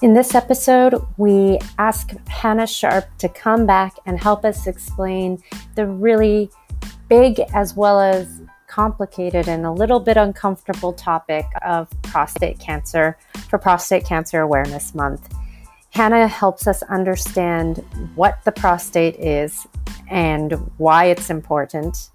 In this episode, we ask Hannah Sharpe to come back and help us explain the really big as well as complicated and a little bit uncomfortable topic of prostate cancer for Prostate Cancer Awareness Month. Hannah helps us understand what the prostate is and why it's important.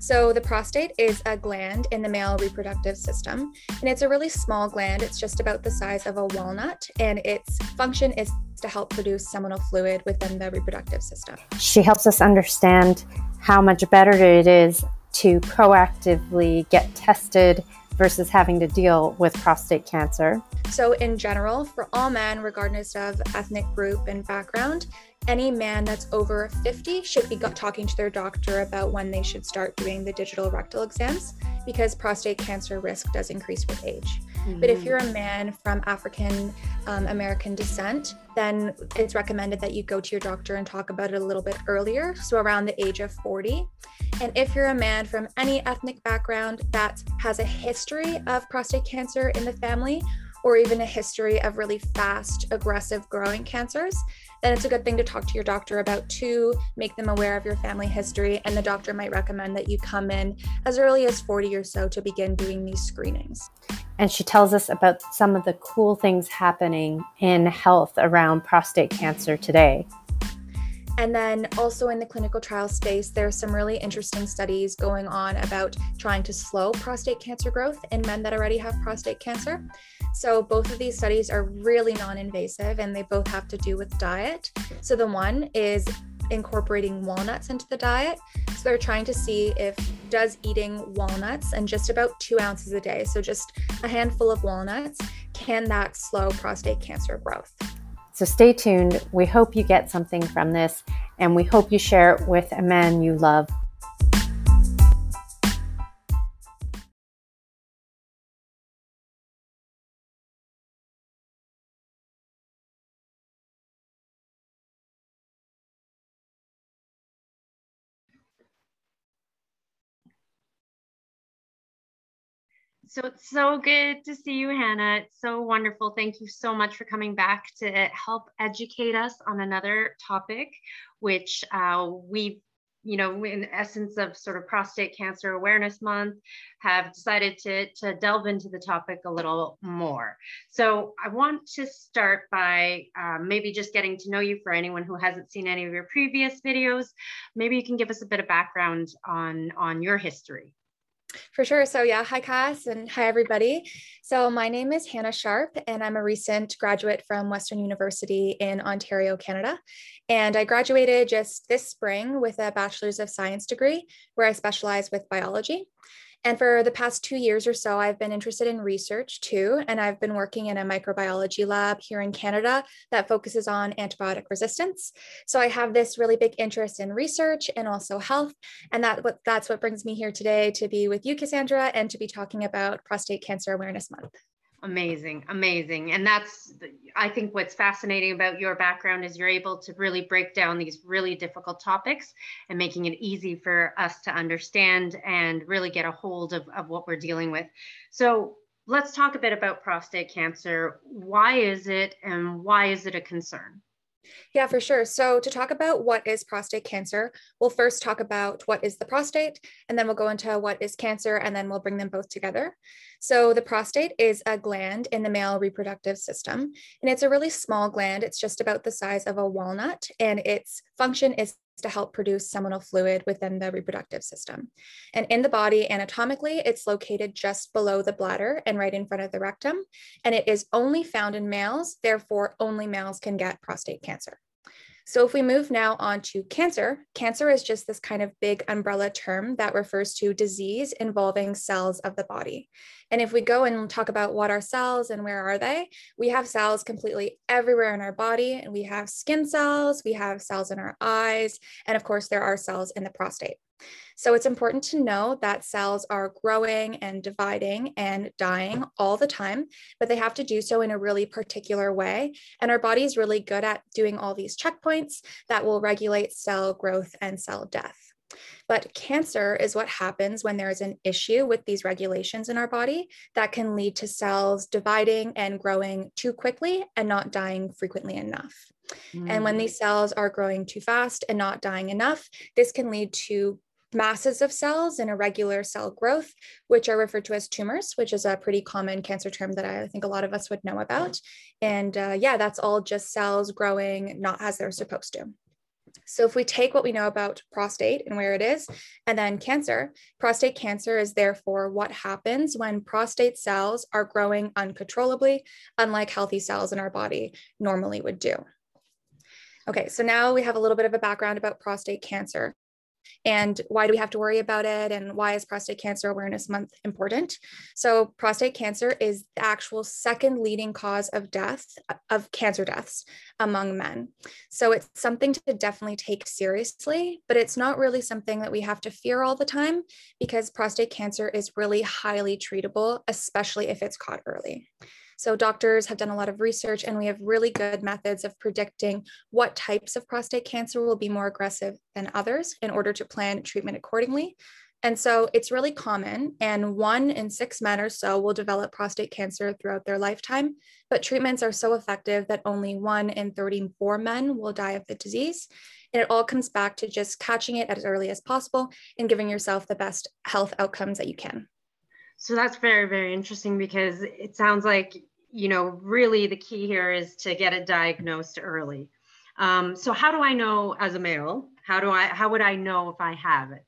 So, the prostate is a gland in the male reproductive system, and it's a really small gland. It's just about the size of a walnut, and its function is to help produce seminal fluid within the reproductive system. She helps us understand how much better it is to proactively get tested versus having to deal with prostate cancer. So, in general, for all men, regardless of ethnic group and background, any man that's over 50 should be talking to their doctor about when they should start doing the digital rectal exams because prostate cancer risk does increase with age. Mm-hmm. But if you're a man from African um, American descent, then it's recommended that you go to your doctor and talk about it a little bit earlier, so around the age of 40. And if you're a man from any ethnic background that has a history of prostate cancer in the family, or even a history of really fast, aggressive growing cancers, then it's a good thing to talk to your doctor about to make them aware of your family history. And the doctor might recommend that you come in as early as 40 or so to begin doing these screenings. And she tells us about some of the cool things happening in health around prostate cancer today. And then also in the clinical trial space, there's some really interesting studies going on about trying to slow prostate cancer growth in men that already have prostate cancer. So both of these studies are really non-invasive and they both have to do with diet. So the one is incorporating walnuts into the diet. So they're trying to see if does eating walnuts and just about two ounces a day, so just a handful of walnuts, can that slow prostate cancer growth? So stay tuned. We hope you get something from this, and we hope you share it with a man you love So it's so good to see you, Hannah. It's so wonderful. Thank you so much for coming back to help educate us on another topic, which uh, we, you know, in essence of sort of prostate cancer awareness month, have decided to, to delve into the topic a little more. So I want to start by uh, maybe just getting to know you for anyone who hasn't seen any of your previous videos. Maybe you can give us a bit of background on, on your history. For sure. So, yeah, hi, Cass, and hi, everybody. So, my name is Hannah Sharpe, and I'm a recent graduate from Western University in Ontario, Canada. And I graduated just this spring with a Bachelor's of Science degree where I specialize with biology. And for the past two years or so, I've been interested in research too. And I've been working in a microbiology lab here in Canada that focuses on antibiotic resistance. So I have this really big interest in research and also health. And that that's what brings me here today to be with you, Cassandra, and to be talking about Prostate Cancer Awareness Month. Amazing, amazing. And that's, I think, what's fascinating about your background is you're able to really break down these really difficult topics and making it easy for us to understand and really get a hold of, of what we're dealing with. So let's talk a bit about prostate cancer. Why is it and why is it a concern? Yeah, for sure. So, to talk about what is prostate cancer, we'll first talk about what is the prostate, and then we'll go into what is cancer, and then we'll bring them both together. So, the prostate is a gland in the male reproductive system, and it's a really small gland. It's just about the size of a walnut, and its function is to help produce seminal fluid within the reproductive system. And in the body, anatomically, it's located just below the bladder and right in front of the rectum. And it is only found in males, therefore, only males can get prostate cancer. So if we move now on to cancer, cancer is just this kind of big umbrella term that refers to disease involving cells of the body. And if we go and talk about what are cells and where are they, we have cells completely everywhere in our body. And we have skin cells, we have cells in our eyes, and of course, there are cells in the prostate. So it's important to know that cells are growing and dividing and dying all the time, but they have to do so in a really particular way. And our body is really good at doing all these checkpoints that will regulate cell growth and cell death. But cancer is what happens when there is an issue with these regulations in our body that can lead to cells dividing and growing too quickly and not dying frequently enough. Mm. And when mm. these cells are growing too fast and not dying enough, this can lead to masses of cells and irregular cell growth, which are referred to as tumors, which is a pretty common cancer term that I think a lot of us would know about. And uh, yeah, that's all just cells growing not as they're supposed to. So if we take what we know about prostate and where it is, and then cancer, prostate cancer is therefore what happens when prostate cells are growing uncontrollably, unlike healthy cells in our body normally would do. Okay, so now we have a little bit of a background about prostate cancer and why do we have to worry about it? And why is prostate cancer awareness month important? So prostate cancer is the actual second leading cause of death of cancer deaths among men. So it's something to definitely take seriously but it's not really something that we have to fear all the time because prostate cancer is really highly treatable especially if it's caught early so doctors have done a lot of research and we have really good methods of predicting what types of prostate cancer will be more aggressive than others in order to plan treatment accordingly. And so it's really common, and one in six men or so will develop prostate cancer throughout their lifetime. But treatments are so effective that only one in 34 men will die of the disease. And it all comes back to just catching it as early as possible and giving yourself the best health outcomes that you can. So that's very, very interesting because it sounds like, you know, really the key here is to get it diagnosed early. Um, so how do I know as a male? How do I, how would I know if I have it?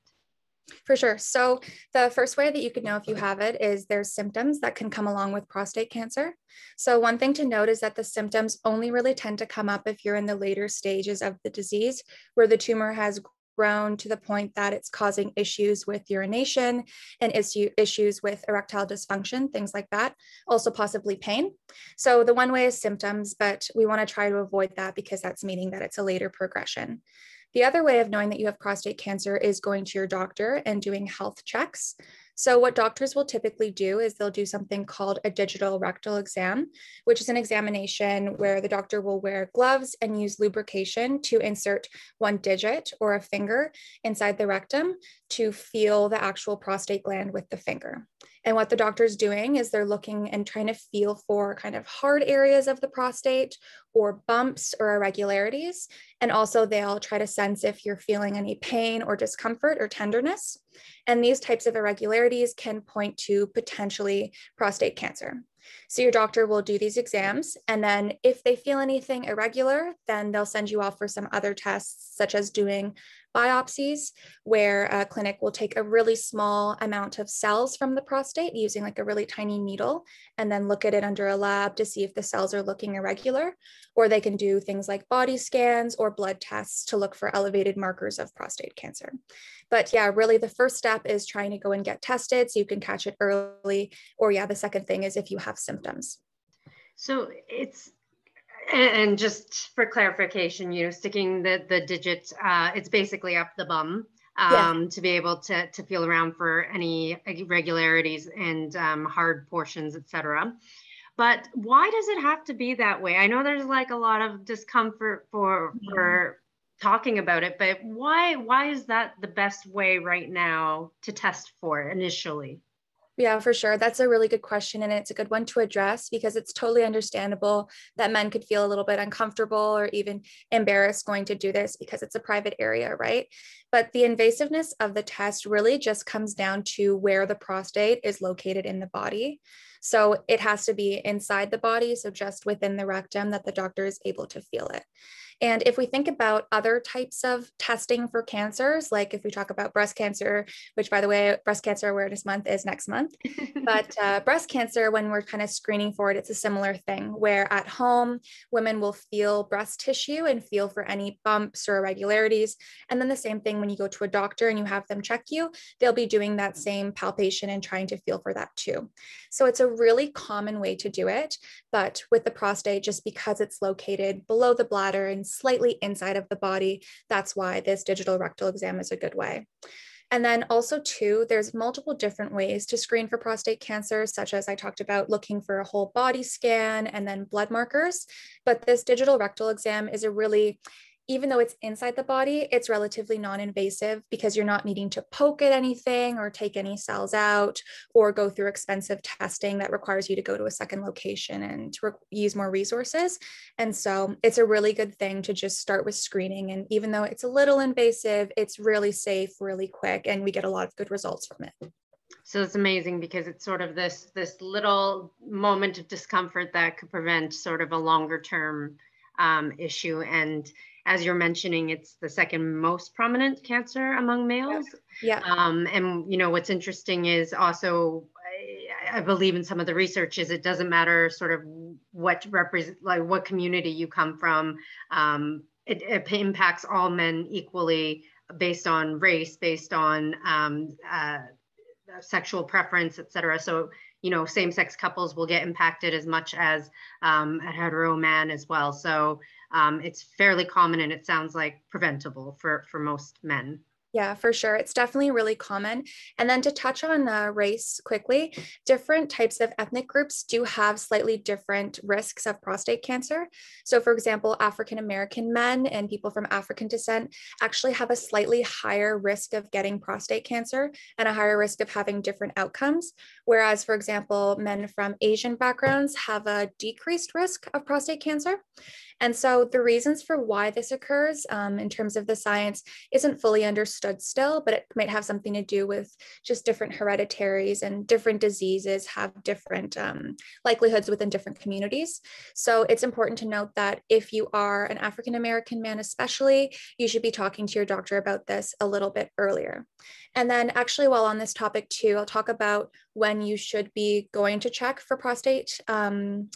For sure. So, the first way that you could know if you have it is there's symptoms that can come along with prostate cancer. So, one thing to note is that the symptoms only really tend to come up if you're in the later stages of the disease where the tumor has grown to the point that it's causing issues with urination and issue, issues with erectile dysfunction, things like that, also possibly pain. So the one way is symptoms, but we want to try to avoid that because that's meaning that it's a later progression. The other way of knowing that you have prostate cancer is going to your doctor and doing health checks. So, what doctors will typically do is they'll do something called a digital rectal exam, which is an examination where the doctor will wear gloves and use lubrication to insert one digit or a finger inside the rectum to feel the actual prostate gland with the finger. And what the doctor's doing is they're looking and trying to feel for kind of hard areas of the prostate or bumps or irregularities. And also, they'll try to sense if you're feeling any pain or discomfort or tenderness. And these types of irregularities can point to potentially prostate cancer. So your doctor will do these exams. And then if they feel anything irregular, then they'll send you off for some other tests, such as doing biopsies, where a clinic will take a really small amount of cells from the prostate using like a really tiny needle and then look at it under a lab to see if the cells are looking irregular. Or they can do things like body scans or blood tests to look for elevated markers of prostate cancer. But yeah, really the first step is trying to go and get tested so you can catch it early. Or yeah, the second thing is if you have symptoms. So it's and just for clarification, you know, sticking the the digit, uh, it's basically up the bum um, yeah. to be able to to feel around for any irregularities and um, hard portions, etc. But why does it have to be that way? I know there's like a lot of discomfort for mm-hmm. for talking about it, but why why is that the best way right now to test for initially? Yeah, for sure. That's a really good question. And it's a good one to address because it's totally understandable that men could feel a little bit uncomfortable or even embarrassed going to do this because it's a private area, right? But the invasiveness of the test really just comes down to where the prostate is located in the body. So it has to be inside the body, so just within the rectum that the doctor is able to feel it. And if we think about other types of testing for cancers, like if we talk about breast cancer, which by the way, Breast Cancer Awareness Month is next month, but uh, breast cancer, when we're kind of screening for it, it's a similar thing where at home, women will feel breast tissue and feel for any bumps or irregularities. And then the same thing when you go to a doctor and you have them check you, they'll be doing that same palpation and trying to feel for that too. So it's a really common way to do it. But with the prostate, just because it's located below the bladder and slightly inside of the body. That's why this digital rectal exam is a good way. And then also too, there's multiple different ways to screen for prostate cancer, such as I talked about looking for a whole body scan and then blood markers. But this digital rectal exam is a really even though it's inside the body, it's relatively non invasive because you're not needing to poke at anything or take any cells out or go through expensive testing that requires you to go to a second location and to re- use more resources. And so it's a really good thing to just start with screening. And even though it's a little invasive, it's really safe, really quick, and we get a lot of good results from it. So it's amazing because it's sort of this this little moment of discomfort that could prevent sort of a longer term um, issue. And as you're mentioning, it's the second most prominent cancer among males. Yeah. Um, and you know what's interesting is also, I, I, believe in some of the research is it doesn't matter sort of what represent like what community you come from. Um, it, it, impacts all men equally based on race, based on um, uh, sexual preference, et cetera. So you know, same-sex couples will get impacted as much as um, a hetero man as well. So um, it's fairly common and it sounds like preventable for, for most men. Yeah, for sure. It's definitely really common. And then to touch on uh, race quickly, different types of ethnic groups do have slightly different risks of prostate cancer. So, for example, African American men and people from African descent actually have a slightly higher risk of getting prostate cancer and a higher risk of having different outcomes. Whereas, for example, men from Asian backgrounds have a decreased risk of prostate cancer. And so the reasons for why this occurs um, in terms of the science isn't fully understood still, but it might have something to do with just different hereditaries and different diseases have different um, likelihoods within different communities. So it's important to note that if you are an African American man, especially, you should be talking to your doctor about this a little bit earlier. And then, actually, while on this topic too, I'll talk about when you should be going to check for prostate. Um,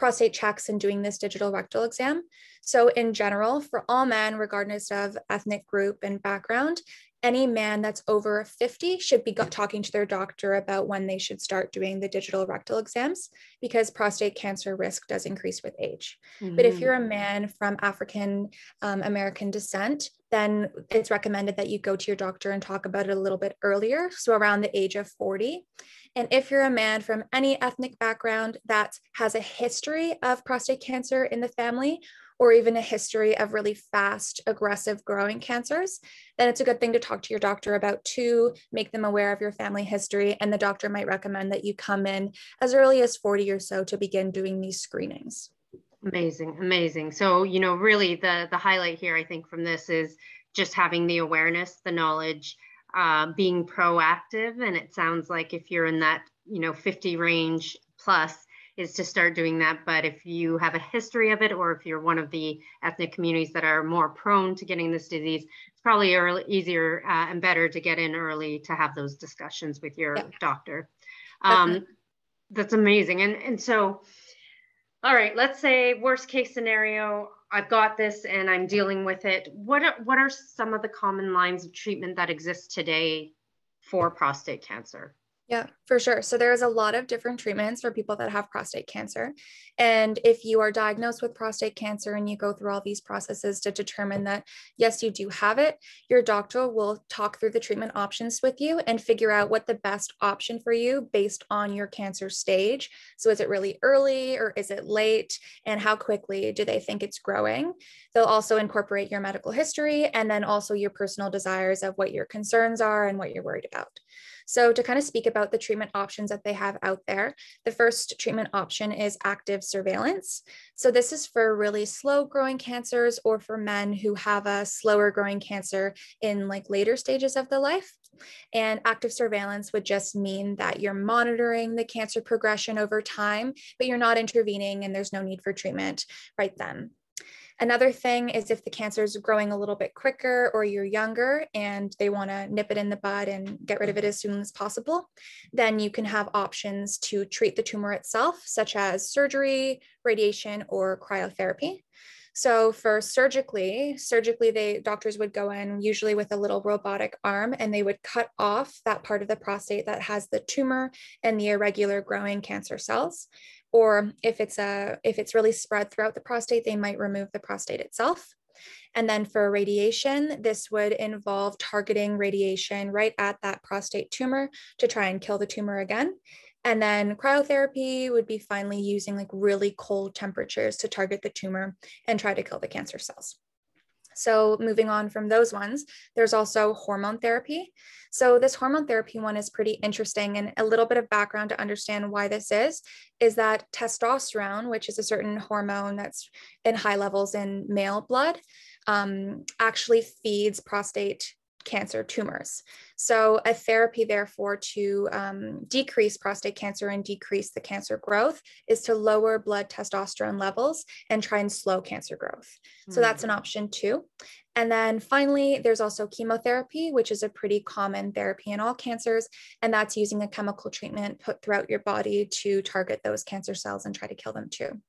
prostate checks and doing this digital rectal exam. So, in general, for all men, regardless of ethnic group and background, any man that's over 50 should be talking to their doctor about when they should start doing the digital rectal exams because prostate cancer risk does increase with age. Mm-hmm. But if you're a mm. man from African um, American descent, then it's recommended that you go to your doctor and talk about it a little bit earlier, so around the age of 40. And if you're a man from any ethnic background that has a history of prostate cancer in the family, or even a history of really fast, aggressive growing cancers, then it's a good thing to talk to your doctor about to make them aware of your family history. And the doctor might recommend that you come in as early as 40 or so to begin doing these screenings. Amazing, amazing. So, you know, really the the highlight here, I think, from this is just having the awareness, the knowledge, uh, being proactive. And it sounds like if you're in that, you know, 50 range plus, is to start doing that. But if you have a history of it, or if you're one of the ethnic communities that are more prone to getting this disease, it's probably early, easier uh, and better to get in early to have those discussions with your yeah. doctor. Um, that's amazing. And and so, all right, let's say worst case scenario, I've got this and I'm dealing with it. What are, what are some of the common lines of treatment that exist today for prostate cancer? Yeah, for sure. So there's a lot of different treatments for people that have prostate cancer. And if you are diagnosed with prostate cancer and you go through all these processes to determine that, yes, you do have it, your doctor will talk through the treatment options with you and figure out what the best option for you based on your cancer stage. So is it really early or is it late? And how quickly do they think it's growing? They'll also incorporate your medical history and then also your personal desires of what your concerns are and what you're worried about. So, to kind of speak about the treatment options that they have out there, the first treatment option is active surveillance. So, this is for really slow growing cancers or for men who have a slower growing cancer in like later stages of the life. And active surveillance would just mean that you're monitoring the cancer progression over time, but you're not intervening and there's no need for treatment right then. Another thing is if the cancer is growing a little bit quicker or you're younger and they want to nip it in the bud and get rid of it as soon as possible, then you can have options to treat the tumor itself, such as surgery, radiation, or cryotherapy. So for surgically, surgically they doctors would go in usually with a little robotic arm and they would cut off that part of the prostate that has the tumor and the irregular growing cancer cells or if it's a if it's really spread throughout the prostate they might remove the prostate itself. And then for radiation this would involve targeting radiation right at that prostate tumor to try and kill the tumor again. And then cryotherapy would be finally using like really cold temperatures to target the tumor and try to kill the cancer cells So, moving on from those ones, there's also hormone therapy. So, this hormone therapy one is pretty interesting. And a little bit of background to understand why this is is that testosterone, which is a certain hormone that's in high levels in male blood, um, actually feeds prostate cancer tumors. So, a therapy, therefore, to um, decrease prostate cancer and decrease the cancer growth is to lower blood testosterone levels and try and slow cancer growth. Mm. So, that's an option too. And then finally, there's also chemotherapy, which is a pretty common therapy in all cancers. And that's using a chemical treatment put throughout your body to target those cancer cells and try to kill them too.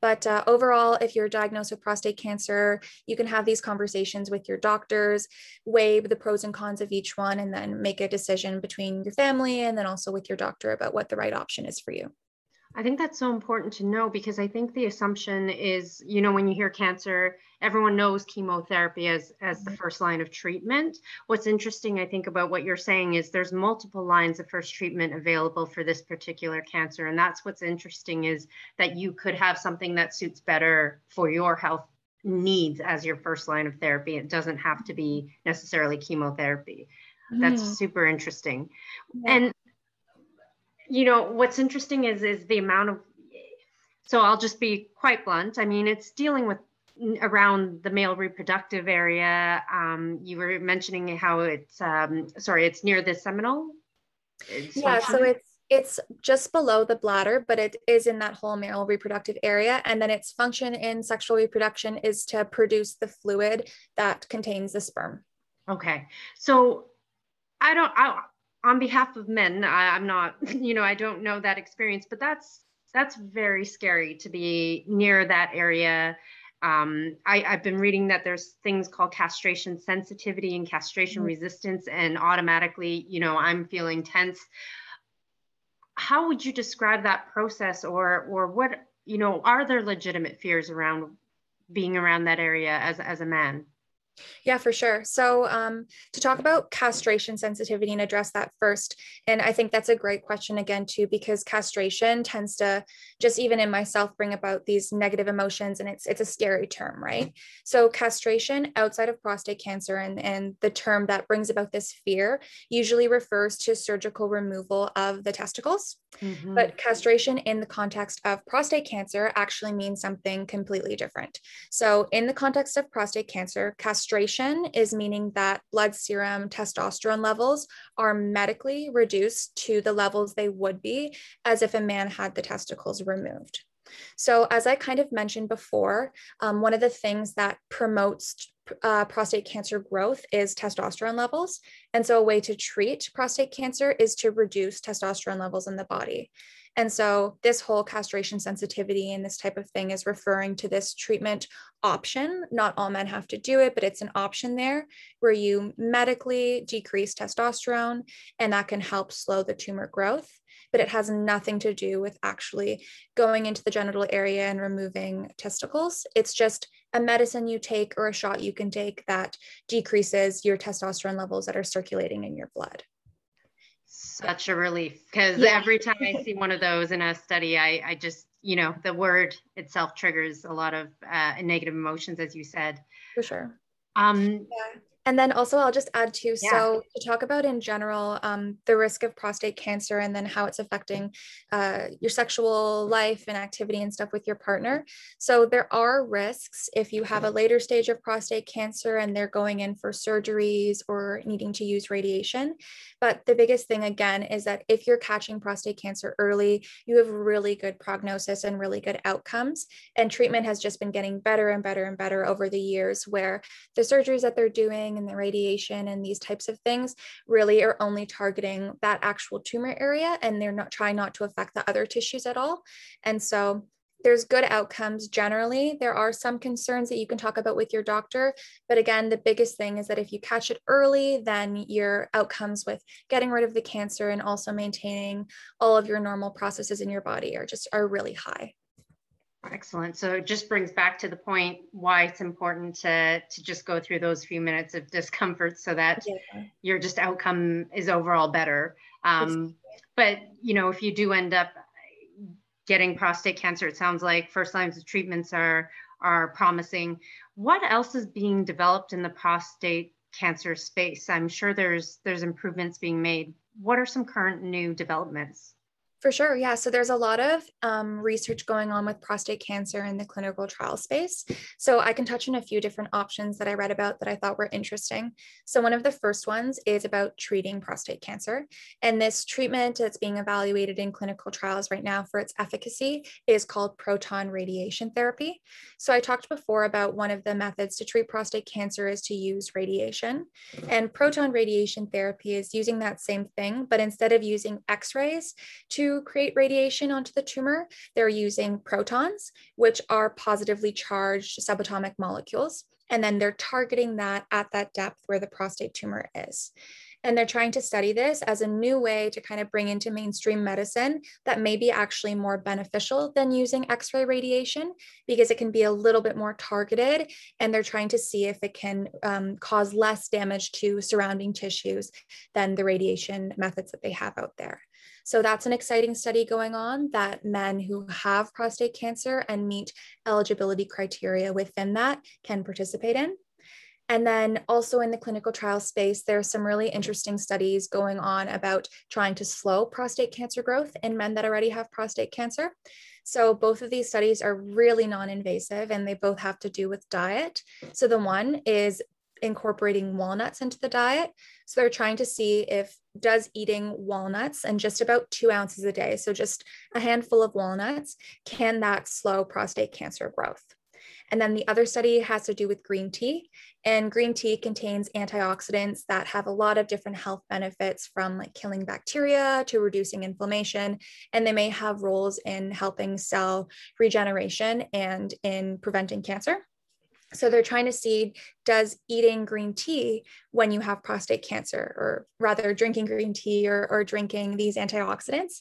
But uh, overall, if you're diagnosed with prostate cancer, you can have these conversations with your doctors, weigh the pros and cons of each one, and then make a decision between your family and then also with your doctor about what the right option is for you. I think that's so important to know because I think the assumption is, you know, when you hear cancer, everyone knows chemotherapy as as the first line of treatment. What's interesting, I think, about what you're saying is there's multiple lines of first treatment available for this particular cancer, and that's what's interesting is that you could have something that suits better for your health needs as your first line of therapy. It doesn't have to be necessarily chemotherapy. That's mm. super interesting. Yeah. And you know what's interesting is is the amount of so i'll just be quite blunt. I mean it's dealing with around the male reproductive area. Um, you were mentioning how it's um, sorry it's near the seminal it's yeah function. so it's it's just below the bladder but it is in that whole male reproductive area. And then its function in sexual reproduction is to produce the fluid that contains the sperm. Okay. So i don't I, on behalf of men, I, I'm not, you know, I don't know that experience, but that's that's very scary to be near that area. Um, I, have been reading that there's things called castration sensitivity and castration mm-hmm. resistance, and automatically, you know, I'm feeling tense. How would you describe that process, or or what, you know, are there legitimate fears around being around that area as as a man? Yeah, for sure. So, um, to talk about castration sensitivity and address that first, and I think that's a great question again, too, because castration tends to just even in myself bring about these negative emotions, and it's it's a scary term, right? So, castration outside of prostate cancer and and the term that brings about this fear usually refers to surgical removal of the testicles, mm-hmm. but castration in the context of prostate cancer actually means something completely different. So, in the context of prostate cancer, castration is meaning that blood serum testosterone levels are medically reduced to the levels they would be as if a man had the testicles removed. So, as I kind of mentioned before, um, one of the things that promotes uh, prostate cancer growth is testosterone levels. And so, a way to treat prostate cancer is to reduce testosterone levels in the body. And so, this whole castration sensitivity and this type of thing is referring to this treatment option. Not all men have to do it, but it's an option there where you medically decrease testosterone, and that can help slow the tumor growth. But it has nothing to do with actually going into the genital area and removing testicles. It's just a medicine you take or a shot you can take that decreases your testosterone levels that are circulating in your blood such a relief because yeah. every time I see one of those in a study, I, I just, you know, the word itself triggers a lot of uh, negative emotions, as you said. For sure. Um, yeah. And then also, I'll just add too. Yeah. So, to talk about in general um, the risk of prostate cancer and then how it's affecting uh, your sexual life and activity and stuff with your partner. So, there are risks if you have a later stage of prostate cancer and they're going in for surgeries or needing to use radiation. But the biggest thing, again, is that if you're catching prostate cancer early, you have really good prognosis and really good outcomes. And treatment has just been getting better and better and better over the years, where the surgeries that they're doing and the radiation and these types of things really are only targeting that actual tumor area and they're not trying not to affect the other tissues at all. And so there's good outcomes generally. There are some concerns that you can talk about with your doctor. But again, the biggest thing is that if you catch it early, then your outcomes with getting rid of the cancer and also maintaining all of your normal processes in your body are just are really high. Excellent. So it just brings back to the point why it's important to to just go through those few minutes of discomfort so that yeah. your just outcome is overall better. Um, but you know, if you do end up getting prostate cancer, it sounds like first lines of treatments are are promising. What else is being developed in the prostate cancer space? I'm sure there's there's improvements being made. What are some current new developments? For sure. Yeah. So there's a lot of um, research going on with prostate cancer in the clinical trial space. So I can touch on a few different options that I read about that I thought were interesting. So one of the first ones is about treating prostate cancer. And this treatment that's being evaluated in clinical trials right now for its efficacy is called proton radiation therapy. So I talked before about one of the methods to treat prostate cancer is to use radiation. And proton radiation therapy is using that same thing, but instead of using X rays to create radiation onto the tumor, they're using protons, which are positively charged subatomic molecules. And then they're targeting that at that depth where the prostate tumor is. And they're trying to study this as a new way to kind of bring into mainstream medicine that may be actually more beneficial than using X ray radiation because it can be a little bit more targeted. And they're trying to see if it can um, cause less damage to surrounding tissues than the radiation methods that they have out there. So that's an exciting study going on that men who have prostate cancer and meet eligibility criteria within that can participate in. And then also in the clinical trial space, there are some really interesting studies going on about trying to slow prostate cancer growth in men that already have prostate cancer. So both of these studies are really non-invasive and they both have to do with diet. So the one is incorporating walnuts into the diet. So they're trying to see if does eating walnuts and just about two ounces a day, so just a handful of walnuts, can that slow prostate cancer growth? And then the other study has to do with green tea. And green tea contains antioxidants that have a lot of different health benefits from like killing bacteria to reducing inflammation. And they may have roles in helping cell regeneration and in preventing cancer. So they're trying to see does eating green tea when you have prostate cancer, or rather drinking green tea or, or drinking these antioxidants,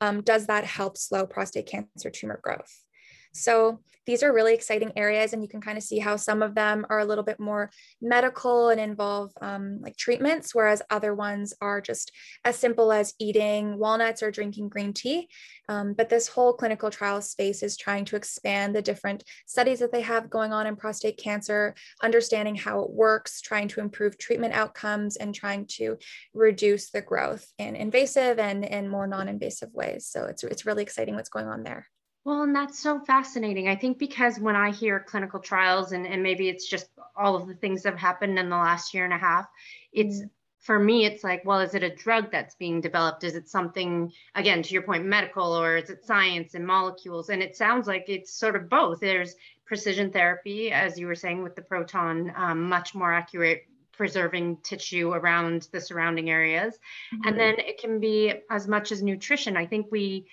um, does that help slow prostate cancer tumor growth? So these are really exciting areas, and you can kind of see how some of them are a little bit more medical and involve um, like treatments, whereas other ones are just as simple as eating walnuts or drinking green tea. Um, but this whole clinical trial space is trying to expand the different studies that they have going on in prostate cancer, understanding how it works, trying to improve treatment outcomes, and trying to reduce the growth in invasive and in more non-invasive ways. So it's, it's really exciting what's going on there. Well, and that's so fascinating. I think because when I hear clinical trials, and, and maybe it's just all of the things that have happened in the last year and a half, it's mm. for me, it's like, well, is it a drug that's being developed? Is it something, again, to your point, medical, or is it science and molecules? And it sounds like it's sort of both. There's precision therapy, as you were saying, with the proton, um, much more accurate preserving tissue around the surrounding areas. Mm-hmm. And then it can be as much as nutrition. I think we,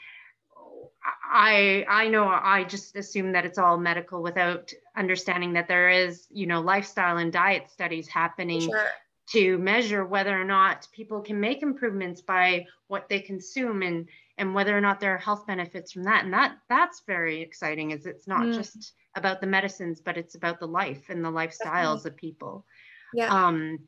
I I know I just assume that it's all medical without understanding that there is, you know, lifestyle and diet studies happening sure. to measure whether or not people can make improvements by what they consume and and whether or not there are health benefits from that. And that that's very exciting is it's not mm. just about the medicines, but it's about the life and the lifestyles Definitely. of people. Yeah. Um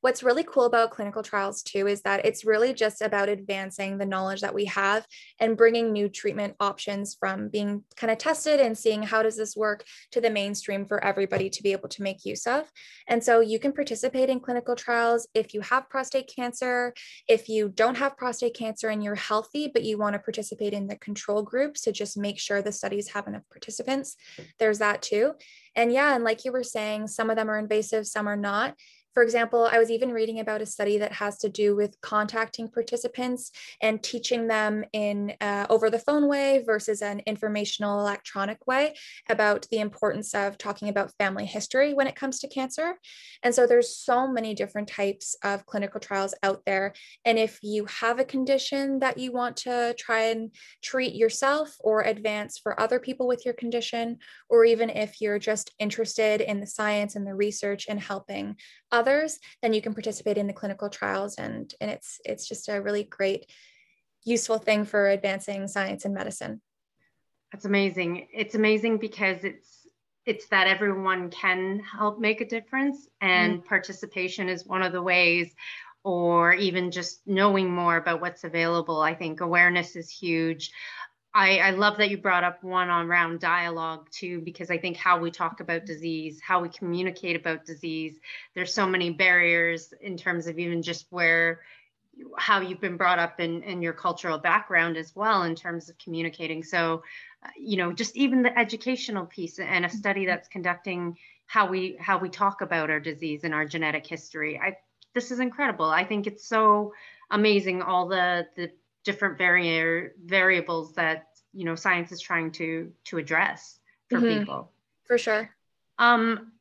What's really cool about clinical trials, too, is that it's really just about advancing the knowledge that we have and bringing new treatment options from being kind of tested and seeing how does this work to the mainstream for everybody to be able to make use of. And so you can participate in clinical trials if you have prostate cancer, if you don't have prostate cancer and you're healthy, but you want to participate in the control groups to just make sure the studies have enough participants. There's that too. And yeah, and like you were saying, some of them are invasive, some are not. For example, I was even reading about a study that has to do with contacting participants and teaching them in uh, over the phone way versus an informational electronic way about the importance of talking about family history when it comes to cancer. And so there's so many different types of clinical trials out there. And if you have a condition that you want to try and treat yourself or advance for other people with your condition, or even if you're just interested in the science and the research and helping others, then you can participate in the clinical trials. And, and it's, it's just a really great, useful thing for advancing science and medicine. That's amazing. It's amazing because it's it's that everyone can help make a difference and mm-hmm. participation is one of the ways or even just knowing more about what's available i think awareness is huge I, I love that you brought up one on round dialogue too, because I think how we talk about disease, how we communicate about disease, there's so many barriers in terms of even just where how you've been brought up in, in your cultural background as well in terms of communicating. So, uh, you know, just even the educational piece and a study that's conducting how we how we talk about our disease and our genetic history. I this is incredible. I think it's so amazing all the the different vari- variables that you know science is trying to to address for mm-hmm. people. For sure. Um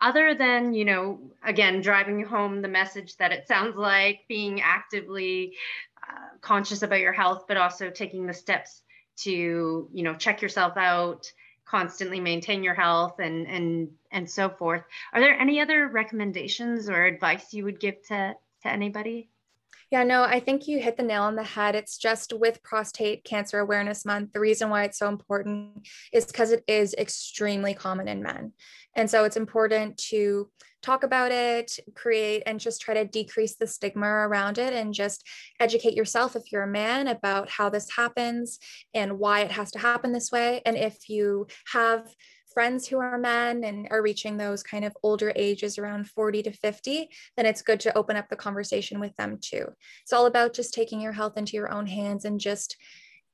other than you know again driving home the message that it sounds like being actively uh, conscious about your health but also taking the steps to you know check yourself out constantly maintain your health and and and so forth. Are there any other recommendations or advice you would give to to anybody yeah, no, I think you hit the nail on the head. It's just with Prostate Cancer Awareness Month, the reason why it's so important is because it is extremely common in men. And so it's important to talk about it, create, and just try to decrease the stigma around it and just educate yourself if you're a man about how this happens and why it has to happen this way. And if you have friends who are men and are reaching those kind of older ages around 40 to 50, then it's good to open up the conversation with them too. It's all about just taking your health into your own hands and just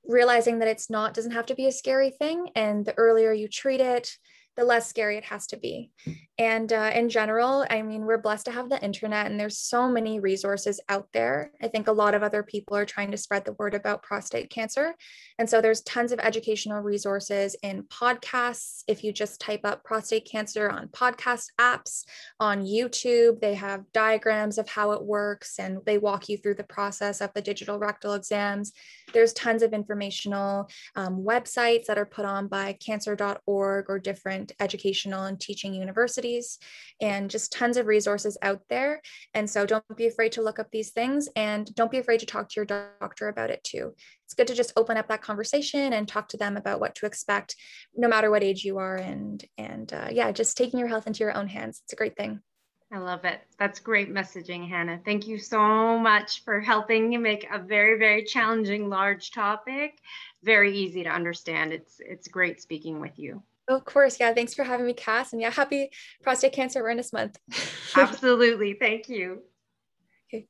realizing that it's not doesn't have to be a scary thing and the earlier you treat it the less scary it has to be. And uh, in general, I mean, we're blessed to have the internet and there's so many resources out there. I think a lot of other people are trying to spread the word about prostate cancer. And so there's tons of educational resources in podcasts. If you just type up prostate cancer on podcast apps, on YouTube, they have diagrams of how it works and they walk you through the process of the digital rectal exams. There's tons of informational um, websites that are put on by cancer.org or different educational and teaching universities and just tons of resources out there. And so don't be afraid to look up these things and don't be afraid to talk to your doctor about it too. It's good to just open up that conversation and talk to them about what to expect no matter what age you are and and uh, yeah, just taking your health into your own hands. It's a great thing. I love it. That's great messaging, Hannah. Thank you so much for helping make a very, very challenging, large topic very easy to understand. It's it's great speaking with you. Of course. Yeah. Thanks for having me, Cass. And yeah, happy Prostate Cancer Awareness Month. Absolutely. Thank you. Okay.